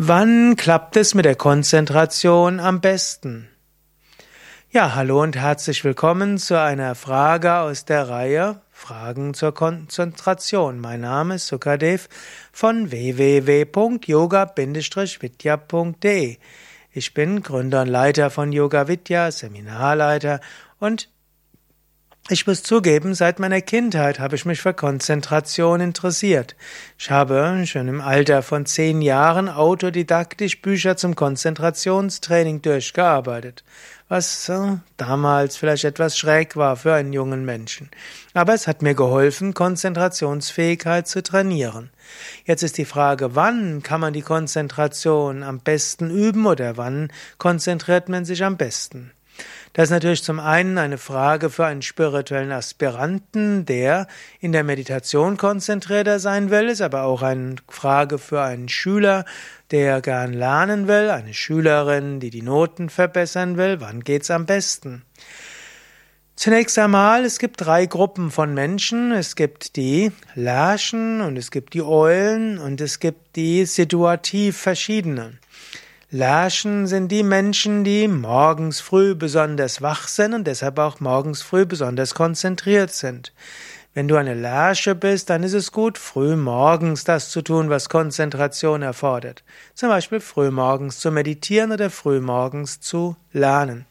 Wann klappt es mit der Konzentration am besten? Ja, hallo und herzlich willkommen zu einer Frage aus der Reihe Fragen zur Konzentration. Mein Name ist Sukadev von www.yoga-vidya.de. Ich bin Gründer und Leiter von Yoga Vidya, Seminarleiter und ich muss zugeben, seit meiner Kindheit habe ich mich für Konzentration interessiert. Ich habe schon im Alter von zehn Jahren autodidaktisch Bücher zum Konzentrationstraining durchgearbeitet, was äh, damals vielleicht etwas schräg war für einen jungen Menschen. Aber es hat mir geholfen, Konzentrationsfähigkeit zu trainieren. Jetzt ist die Frage, wann kann man die Konzentration am besten üben oder wann konzentriert man sich am besten? Das ist natürlich zum einen eine Frage für einen spirituellen Aspiranten, der in der Meditation konzentrierter sein will, ist aber auch eine Frage für einen Schüler, der gern lernen will, eine Schülerin, die die Noten verbessern will. Wann geht's am besten? Zunächst einmal, es gibt drei Gruppen von Menschen. Es gibt die Lärchen und es gibt die Eulen und es gibt die situativ verschiedenen. Lerchen sind die Menschen, die morgens früh besonders wach sind und deshalb auch morgens früh besonders konzentriert sind. Wenn du eine Lerche bist, dann ist es gut, früh morgens das zu tun, was Konzentration erfordert. Zum Beispiel früh morgens zu meditieren oder früh morgens zu lernen.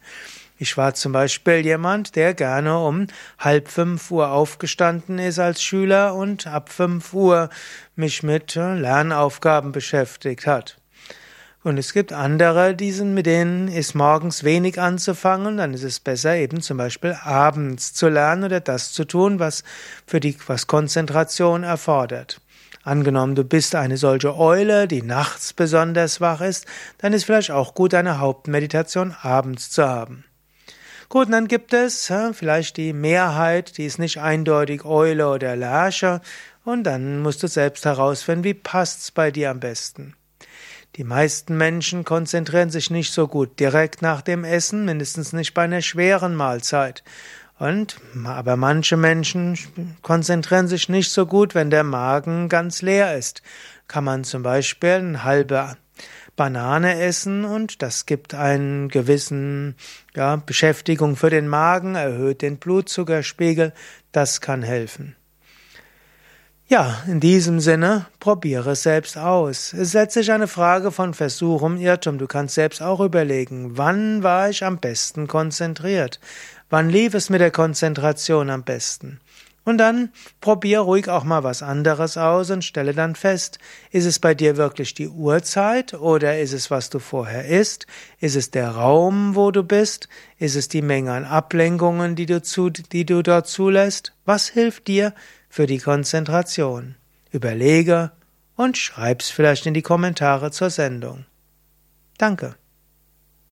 Ich war zum Beispiel jemand, der gerne um halb fünf Uhr aufgestanden ist als Schüler und ab fünf Uhr mich mit Lernaufgaben beschäftigt hat. Und es gibt andere, die sind, mit denen ist morgens wenig anzufangen, dann ist es besser, eben zum Beispiel abends zu lernen oder das zu tun, was für die, was Konzentration erfordert. Angenommen, du bist eine solche Eule, die nachts besonders wach ist, dann ist vielleicht auch gut, eine Hauptmeditation abends zu haben. Gut, und dann gibt es vielleicht die Mehrheit, die ist nicht eindeutig Eule oder Lerche, und dann musst du selbst herausfinden, wie passt's bei dir am besten. Die meisten Menschen konzentrieren sich nicht so gut direkt nach dem Essen, mindestens nicht bei einer schweren Mahlzeit. Und, aber manche Menschen konzentrieren sich nicht so gut, wenn der Magen ganz leer ist. Kann man zum Beispiel eine halbe Banane essen und das gibt einen gewissen ja, Beschäftigung für den Magen, erhöht den Blutzuckerspiegel, das kann helfen. Ja, in diesem Sinne, probiere es selbst aus. Es setzt sich eine Frage von Versuch um Irrtum. Du kannst selbst auch überlegen, wann war ich am besten konzentriert? Wann lief es mit der Konzentration am besten? Und dann probier ruhig auch mal was anderes aus und stelle dann fest, ist es bei dir wirklich die Uhrzeit oder ist es, was du vorher isst? Ist es der Raum, wo du bist? Ist es die Menge an Ablenkungen, die du, zu, die du dort zulässt? Was hilft dir? für die Konzentration. Überlege und schreib's vielleicht in die Kommentare zur Sendung. Danke.